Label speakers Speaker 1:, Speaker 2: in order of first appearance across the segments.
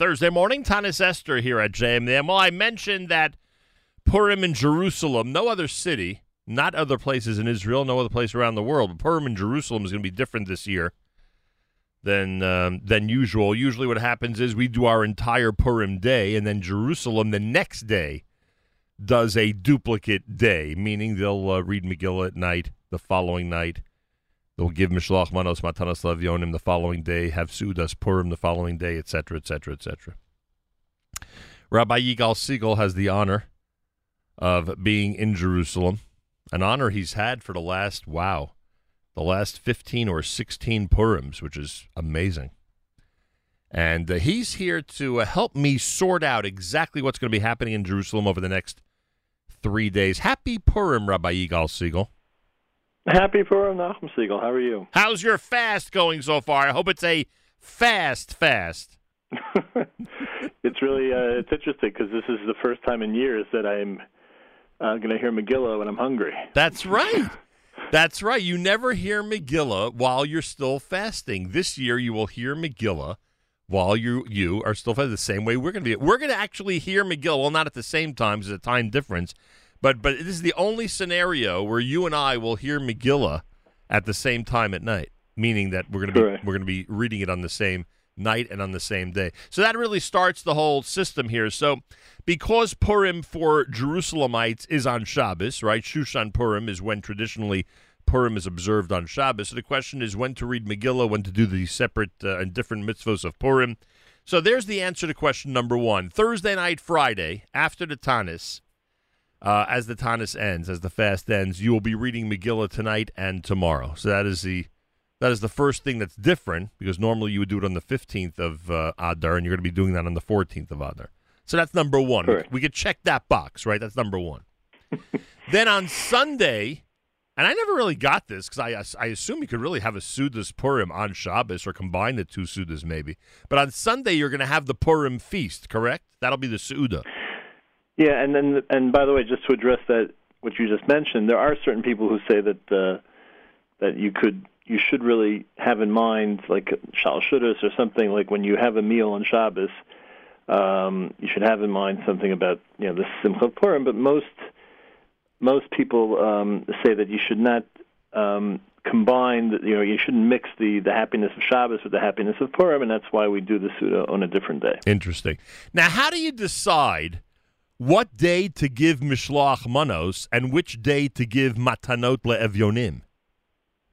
Speaker 1: Thursday morning, Tanis Esther here at JMM. Well, I mentioned that Purim in Jerusalem, no other city, not other places in Israel, no other place around the world, but Purim in Jerusalem is going to be different this year than um, than usual. Usually, what happens is we do our entire Purim day, and then Jerusalem the next day does a duplicate day, meaning they'll uh, read Megillah at night the following night They'll give Mishloach Manos Matanas Levionim the following day, have Sudas Purim the following day, etc., etc., etc. Rabbi Yigal Segal has the honor of being in Jerusalem, an honor he's had for the last, wow, the last 15 or 16 Purims, which is amazing. And uh, he's here to uh, help me sort out exactly what's going to be happening in Jerusalem over the next three days. Happy Purim, Rabbi Yigal Segal.
Speaker 2: Happy for Nachum Segal. How are you?
Speaker 1: How's your fast going so far? I hope it's a fast fast.
Speaker 2: it's really uh, it's interesting because this is the first time in years that I'm uh, going to hear Megillah when I'm hungry.
Speaker 1: That's right. That's right. You never hear Megillah while you're still fasting. This year, you will hear Megillah while you you are still fasting. The same way we're going to be. We're going to actually hear Megillah. Well, not at the same time. There's a time difference. But but this is the only scenario where you and I will hear Megillah at the same time at night, meaning that we're going to be we're going to be reading it on the same night and on the same day. So that really starts the whole system here. So because Purim for Jerusalemites is on Shabbos, right? Shushan Purim is when traditionally Purim is observed on Shabbos. So the question is when to read Megillah, when to do the separate uh, and different mitzvos of Purim. So there's the answer to question number one. Thursday night, Friday, after the Tanis, uh, as the Tanis ends, as the fast ends, you will be reading Megillah tonight and tomorrow. So that is the that is the first thing that's different because normally you would do it on the fifteenth of uh, Adar, and you're going to be doing that on the fourteenth of Adar. So that's number one. We, we could check that box, right? That's number one. then on Sunday, and I never really got this because I I assume you could really have a Sudas Purim on Shabbos or combine the two Sudas maybe. But on Sunday you're going to have the Purim feast, correct? That'll be the Suda.
Speaker 2: Yeah, and then and by the way, just to address that what you just mentioned, there are certain people who say that uh, that you could you should really have in mind like shal shudas or something like when you have a meal on Shabbos, um, you should have in mind something about you know the Simchat Purim. But most most people um, say that you should not um, combine. You know, you shouldn't mix the the happiness of Shabbos with the happiness of Purim, and that's why we do the Suda on a different day.
Speaker 1: Interesting. Now, how do you decide? What day to give mishloach manos and which day to give matanot le'evyonim?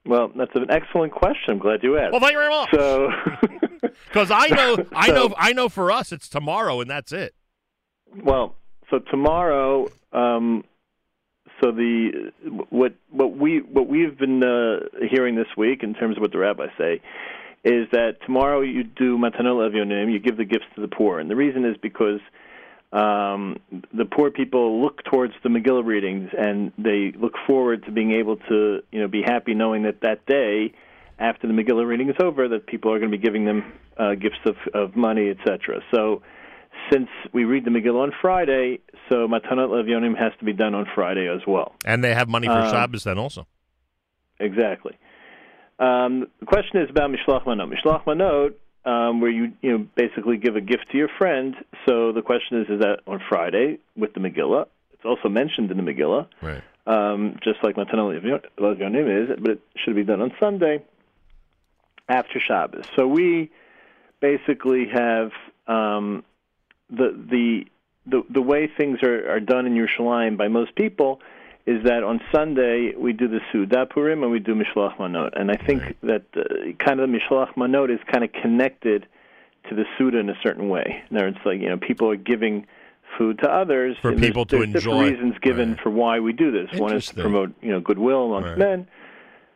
Speaker 2: Well, that's an excellent question. I'm glad you asked.
Speaker 1: Well, thank you very much.
Speaker 2: So,
Speaker 1: because I know, I know, I know, for us it's tomorrow, and that's it.
Speaker 2: Well, so tomorrow, um, so the what what we what we've been uh, hearing this week in terms of what the rabbis say is that tomorrow you do matanot le'evyonim, you give the gifts to the poor, and the reason is because um, the poor people look towards the Megillah readings and they look forward to being able to, you know, be happy knowing that that day, after the Megillah reading is over, that people are going to be giving them uh, gifts of, of money, etc. So, since we read the Megillah on Friday, so Matanot Levionim has to be done on Friday as well.
Speaker 1: And they have money for um, Shabbos then also.
Speaker 2: Exactly. Um, the question is about Mishloach Manot. Mishloach Manot um, where you you know basically give a gift to your friend. So the question is, is that on Friday with the Megillah? It's also mentioned in the Megillah,
Speaker 1: right?
Speaker 2: Um, just like Matana Levionim is, but it should be done on Sunday after Shabbos. So we basically have um, the the the the way things are, are done in Yerushalayim by most people is that on Sunday we do the Suda Purim and we do Mishloach Manot. And I think right. that uh, kind of the Mishloach Manot is kind of connected to the Suda in a certain way. There, it's like you know people are giving food to others
Speaker 1: for people
Speaker 2: there's,
Speaker 1: to
Speaker 2: there's
Speaker 1: enjoy.
Speaker 2: Different reasons given
Speaker 1: right.
Speaker 2: for why we do this. One is to promote you know goodwill amongst right. men,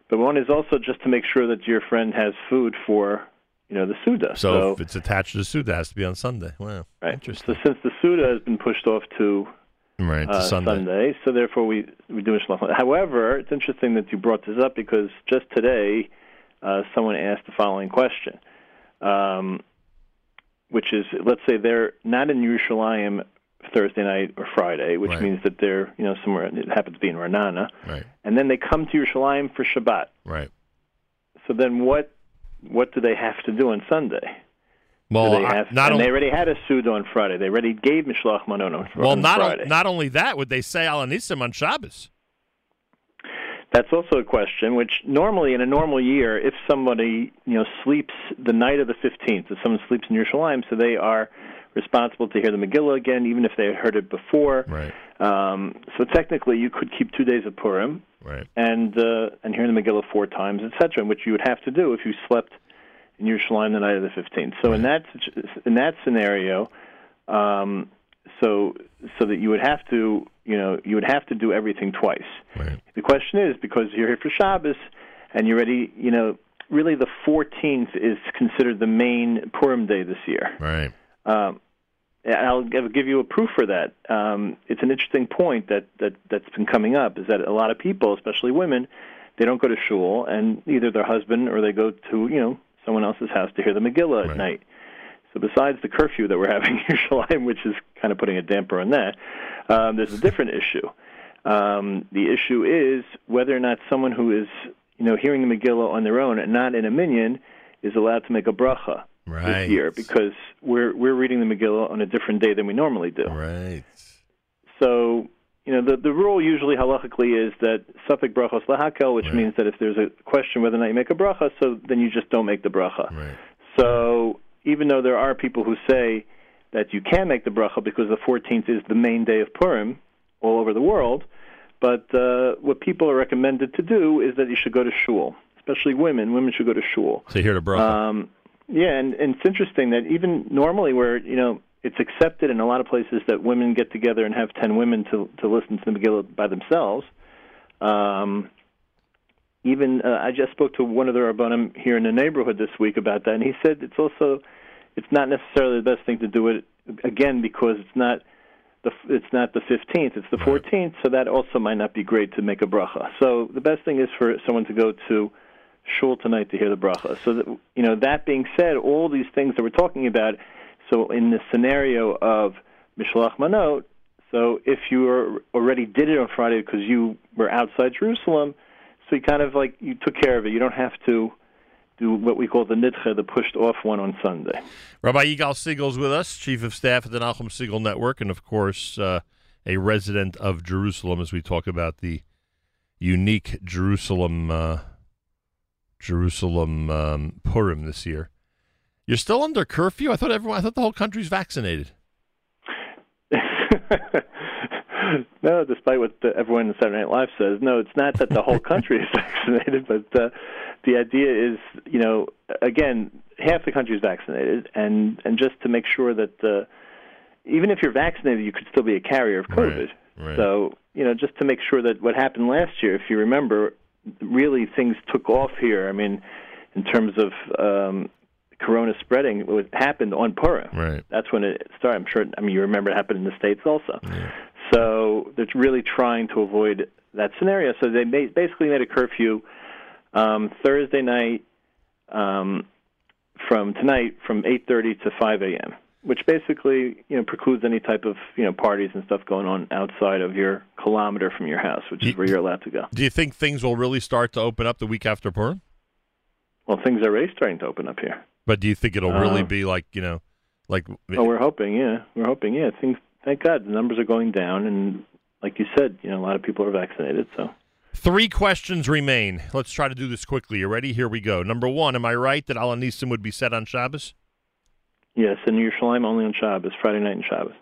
Speaker 2: but one is also just to make sure that your friend has food for you know the Suda.
Speaker 1: So, so if it's attached to the Suda, it has to be on Sunday. Wow,
Speaker 2: right.
Speaker 1: Interesting.
Speaker 2: So since the Suda has been pushed off to
Speaker 1: right
Speaker 2: uh,
Speaker 1: Sunday.
Speaker 2: Sunday. So therefore, we we do Shalach. However, it's interesting that you brought this up because just today, uh, someone asked the following question, um, which is, let's say they're not in Yerushalayim Thursday night or Friday, which
Speaker 1: right.
Speaker 2: means that they're you know somewhere. It happens to be in Ra'anana,
Speaker 1: right?
Speaker 2: And then they come to Yerushalayim for Shabbat,
Speaker 1: right?
Speaker 2: So then, what what do they have to do on Sunday?
Speaker 1: Well, I- not
Speaker 2: and
Speaker 1: only
Speaker 2: they already had a Suda on Friday. They already gave Mishloach Manon
Speaker 1: well, not o-
Speaker 2: Friday.
Speaker 1: not only that, would they say Al Anisim on Shabbos?
Speaker 2: That's also a question. Which normally, in a normal year, if somebody you know sleeps the night of the fifteenth, if someone sleeps in Yerushalayim, so they are responsible to hear the Megillah again, even if they had heard it before.
Speaker 1: Right,
Speaker 2: Um, so technically, you could keep two days of Purim
Speaker 1: right.
Speaker 2: and uh, and hear the Megillah four times, etc., which you would have to do if you slept in Yerushalayim the night of the fifteenth. So in that in that scenario, um, so so that you would have to you know you would have to do everything twice.
Speaker 1: Right.
Speaker 2: The question is because you're here for Shabbos and you're ready, you know, really the 14th is considered the main Purim day this year.
Speaker 1: Right.
Speaker 2: Um, and I'll give give you a proof for that. Um, it's an interesting point that, that that's been coming up is that a lot of people, especially women, they don't go to shul, and either their husband or they go to you know someone else's house to hear the Megillah
Speaker 1: Right.
Speaker 2: at night. So besides the curfew that we're having in Yerushalayim, which is kind of putting a damper on that, um, there's a different issue. Um, the issue is whether or not someone who is you know hearing the Megillah on their own and not in a minyan is allowed to make a bracha
Speaker 1: Right.
Speaker 2: this year because we're we're reading the Megillah on a different day than we normally do.
Speaker 1: Right.
Speaker 2: So, you know, the the rule usually halachically is that safek brachos lahakel, which
Speaker 1: Right.
Speaker 2: means that if there's a question whether or not you make a bracha, so then you just don't make the bracha.
Speaker 1: Right.
Speaker 2: So, even though there are people who say that you can make the bracha because the 14th is the main day of Purim all over the world, but uh, what people are recommended to do is that you should go to shul, especially women. Women should go to shul.
Speaker 1: So here to bracha.
Speaker 2: Um, yeah, and, and it's interesting that even normally, where you know it's accepted in a lot of places that women get together and have ten women to to listen to the Megillah by themselves. Um, even uh, I just spoke to one of the rabbanim here in the neighborhood this week about that, and he said it's also it's not necessarily the best thing to do it again because it's not the it's not the 15th, it's the 14th, so that also might not be great to make a bracha. So the best thing is for someone to go to shul tonight to hear the bracha. So that you know, that being said, all these things that we're talking about. So in the scenario of Mishlach Manot, so if you already did it on Friday because you were outside Jerusalem, so you kind of like you took care of it. You don't have to do what we call the nidcha, the pushed off one on Sunday.
Speaker 1: Rabbi Yigal is with us, Chief of Staff at the Nachum Segal Network, and of course, uh, a resident of Jerusalem as we talk about the unique Jerusalem uh, Jerusalem um, Purim this year. You're still under curfew? I thought everyone I thought the whole country's vaccinated.
Speaker 2: no, despite what the, everyone in Saturday Night Live says, no, it's not that the whole country is vaccinated, but uh, the idea is, you know, again, half the country is vaccinated, and and just to make sure that uh, even if you're vaccinated, you could still be a carrier of COVID.
Speaker 1: Right, right.
Speaker 2: So, you know, just to make sure that what happened last year, if you remember, really things took off here. I mean, in terms of um, corona spreading, what happened on Purim.
Speaker 1: Right.
Speaker 2: That's when it started. I'm sure. I mean, you remember it happened in the states also. So they're really trying to avoid that scenario. So they made, basically made a curfew um, Thursday night um, from tonight from 8:30 to 5 a.m., which basically you know precludes any type of you know parties and stuff going on outside of your kilometer from your house, which is where you're allowed to go.
Speaker 1: Do you think things will really start to open up the week after Purim?
Speaker 2: Well, things are already starting to open up here.
Speaker 1: But do you think it'll really
Speaker 2: Uh,
Speaker 1: be like you know, like
Speaker 2: Oh, we're hoping, yeah, we're hoping, yeah. Things, thank God, the numbers are going down, and like you said, you know, a lot of people are vaccinated. So
Speaker 1: Three questions remain. Let's try to do this quickly. You ready? Here we go. Number one, am I right that Al Anisim would be set on Shabbos?
Speaker 2: yes, in Yerushalayim only on Shabbos, Friday night and Shabbos.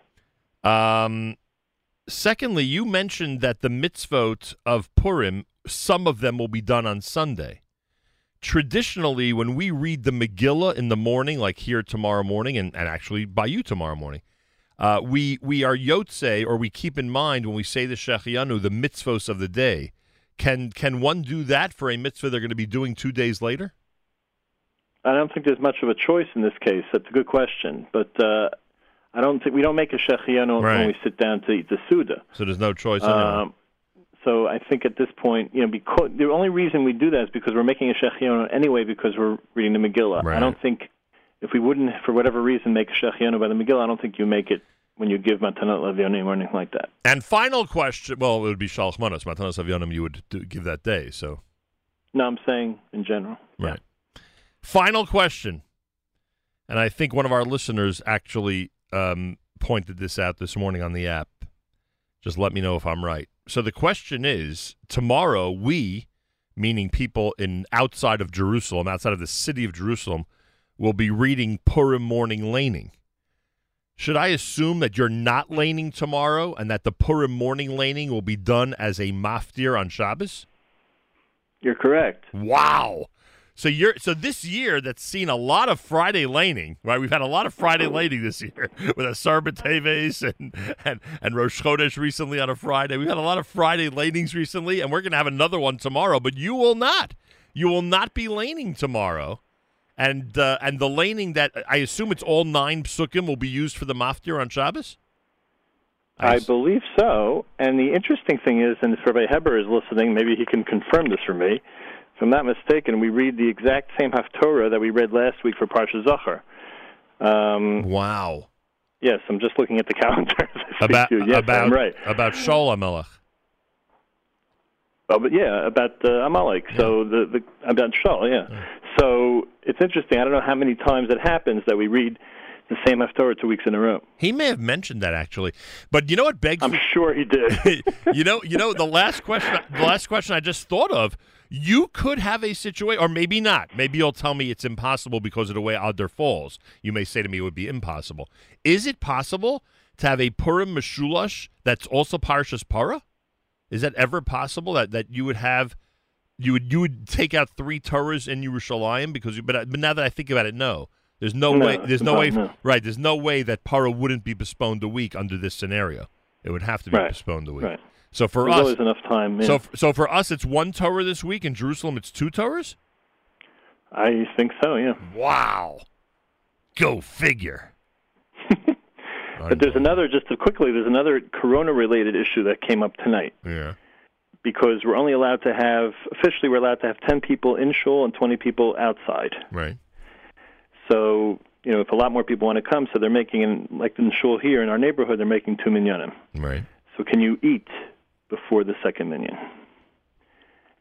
Speaker 1: Um, secondly, you mentioned that the mitzvot of Purim, some of them will be done on Sunday. Traditionally, when we read the Megillah in the morning, like here tomorrow morning, and, and actually by you tomorrow morning, uh, we we are yotze, or we keep in mind when we say the Shechianu, the mitzvos of the day. Can can one do that for a mitzvah they're going to be doing two days later?
Speaker 2: I don't think there's much of a choice in this case. That's a good question, but uh, I don't think we don't make a shechianu
Speaker 1: Right.
Speaker 2: when we sit down to eat the suda.
Speaker 1: So there's no choice.
Speaker 2: Um, so I think at this point, you know, because the only reason we do that is because we're making a shechianu anyway because we're reading the Megillah.
Speaker 1: Right.
Speaker 2: I don't think if we wouldn't, for whatever reason, make a shechianu by the Megillah, I don't think you make it when you give matanat levionim or anything like that.
Speaker 1: and final question. Well, it would be Shalach Manos, Matanos Avyonim. You would do, give that day. So
Speaker 2: No, I'm saying in general.
Speaker 1: Right. Final question. and I think one of our listeners actually um, pointed this out this morning on the app. Just let me know if I'm right. So the question is: tomorrow, we, meaning people in outside of Jerusalem, outside of the city of Jerusalem, will be reading Purim morning laning. Should I assume that you're not laning tomorrow, and that the Purim morning laning will be done as a maftir on Shabbos?
Speaker 2: You're correct.
Speaker 1: Wow. So you're so this year that's seen a lot of Friday laning, right? We've had a lot of Friday laning this year with Asara B'Teves and, and and Rosh Chodesh recently on a Friday. We've had a lot of Friday lanings recently, and we're going to have another one tomorrow. But you will not. You will not be laning tomorrow, and uh, and the laning that I assume it's all nine psukim will be used for the maftir on Shabbos.
Speaker 2: I believe so. And the interesting thing is, and if Rabbi Heber is listening, maybe he can confirm this for me. If I'm not mistaken, we read the exact same Haftorah that we read last week for Parsha Zachor. Um,
Speaker 1: wow.
Speaker 2: Yes, I'm just looking at the calendar.
Speaker 1: About
Speaker 2: yes,
Speaker 1: about
Speaker 2: I'm right.
Speaker 1: about Shaul Melech.
Speaker 2: Oh, but yeah, about uh, Amalek. So the the about Shaul, yeah. So it's interesting. I don't know how many times it happens that we read the same Haftorah two weeks in a row.
Speaker 1: He may have mentioned that actually, but you know what begs?
Speaker 2: I'm sure he did.
Speaker 1: you know, you know the last question. The last question I just thought of. You could have a situation, or maybe not. Maybe you'll tell me it's impossible because of the way Adar falls. You may say to me it would be impossible. Is it possible to have a Purim Meshulash that's also Parshas Para? Is that ever possible that, that you would have you would you would take out three Torahs in Yerushalayim because you, but but now that I think about it, no. There's no,
Speaker 2: No,
Speaker 1: way. There's no way.
Speaker 2: no.
Speaker 1: Right. There's no way that Para wouldn't be postponed a week under this scenario. It would have to be
Speaker 2: Right,
Speaker 1: postponed a week.
Speaker 2: right.
Speaker 1: So for
Speaker 2: There's
Speaker 1: us,
Speaker 2: always enough time. Yeah.
Speaker 1: so so for us, it's one Torah this week. In Jerusalem, it's two Torahs.
Speaker 2: I think so. Yeah.
Speaker 1: Wow. Go figure.
Speaker 2: But there's another, just to quickly, there's another corona related issue that came up tonight
Speaker 1: Yeah.
Speaker 2: because we're only allowed to have, officially, we're allowed to have 10 people in shul and 20 people outside.
Speaker 1: Right.
Speaker 2: So, you know, if a lot more people want to come, so they're making, in, like in shul here in our neighborhood, they're making two minyanim.
Speaker 1: Right.
Speaker 2: So, can you eat before the second minyan?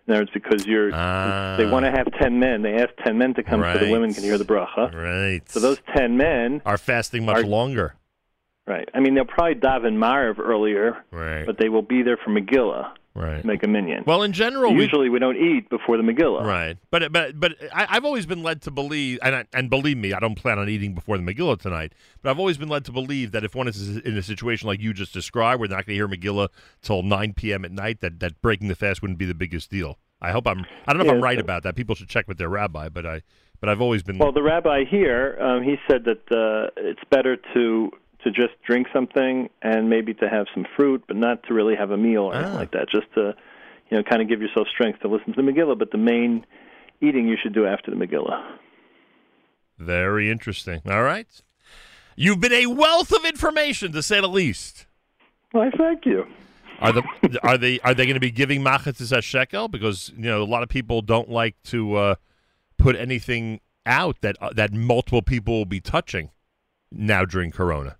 Speaker 2: In other words, because you're,
Speaker 1: Ah.
Speaker 2: they want to have 10 men, they ask 10 men to come so the women can hear the bracha.
Speaker 1: Right.
Speaker 2: So, those 10 men,
Speaker 1: are fasting much
Speaker 2: are-
Speaker 1: longer.
Speaker 2: right, I mean, they'll probably daven Maariv earlier,
Speaker 1: Right.
Speaker 2: but they will be there for Megillah.
Speaker 1: Right.
Speaker 2: make a minion.
Speaker 1: Well, in general,
Speaker 2: Usually, we don't eat before the Megillah.
Speaker 1: Right, but but but I, I've always been led to believe, and I, and believe me, I don't plan on eating before the Megillah tonight. But I've always been led to believe that if one is in a situation like you just described, they're not going to hear Megillah till nine p.m. at night, that that breaking the fast wouldn't be the biggest deal. I hope I'm. I don't know if I'm right
Speaker 2: so-
Speaker 1: about that. People should check with their rabbi, but I. But I've always been.
Speaker 2: Well, the rabbi here, um, he said that uh, it's better to to just drink something and maybe to have some fruit, but not to really have a meal or anything
Speaker 1: Ah.
Speaker 2: like that. Just to, you know, kind of give yourself strength to listen to the Megillah. But the main eating you should do after the Megillah.
Speaker 1: very interesting. All right, you've been a wealth of information, to say the least.
Speaker 2: Why, thank you.
Speaker 1: Are the are they are they going to be giving machatzis a shekel? Because you know a lot of people don't like to uh, put anything out that uh, that multiple people will be touching now during Corona.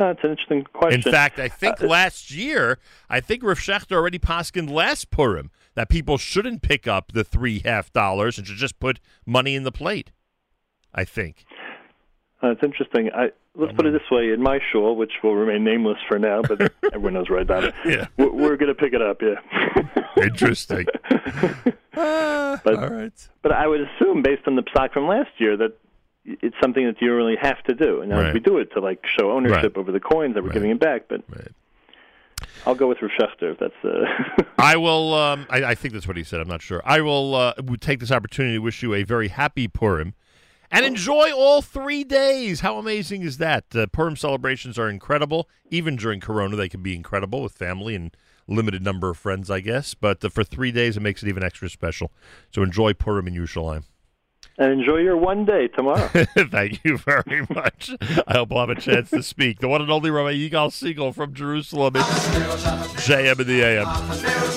Speaker 2: It's an interesting question.
Speaker 1: In fact, I think
Speaker 2: Uh,
Speaker 1: last year, I think Rav Schachter already poskined last Purim that people shouldn't pick up the three half dollars and should just put money in the plate. I think.
Speaker 2: Uh, interesting. I, let's put it this way: in my shul, which will remain nameless for now, but everyone knows I got it.
Speaker 1: Yeah.
Speaker 2: We're, we're going to pick it up. Yeah.
Speaker 1: Interesting. Ah,
Speaker 2: But-
Speaker 1: all right.
Speaker 2: But I would assume, based on the psak from last year, that it's something that you really have to do. And
Speaker 1: Right.
Speaker 2: we do it to like show ownership
Speaker 1: Right.
Speaker 2: over the coins that we're
Speaker 1: Right.
Speaker 2: giving it back. But. I'll go with Rav Schachter if that's uh
Speaker 1: I will. Um, I, I think that's what he said. I'm not sure. I will uh, take this opportunity to wish you a very happy Purim, and enjoy all three days. How amazing is that? Uh, Purim celebrations are incredible. Even during Corona, they can be incredible with family and limited number of friends, I guess. But uh, for three days, it makes it even extra special. So enjoy Purim in Yerushalayim.
Speaker 2: And enjoy your one day tomorrow.
Speaker 1: Thank you very much. I hope we'll have a chance to speak. The one and only Rabbi Yigal Segal from Jerusalem. It's JM in the AM.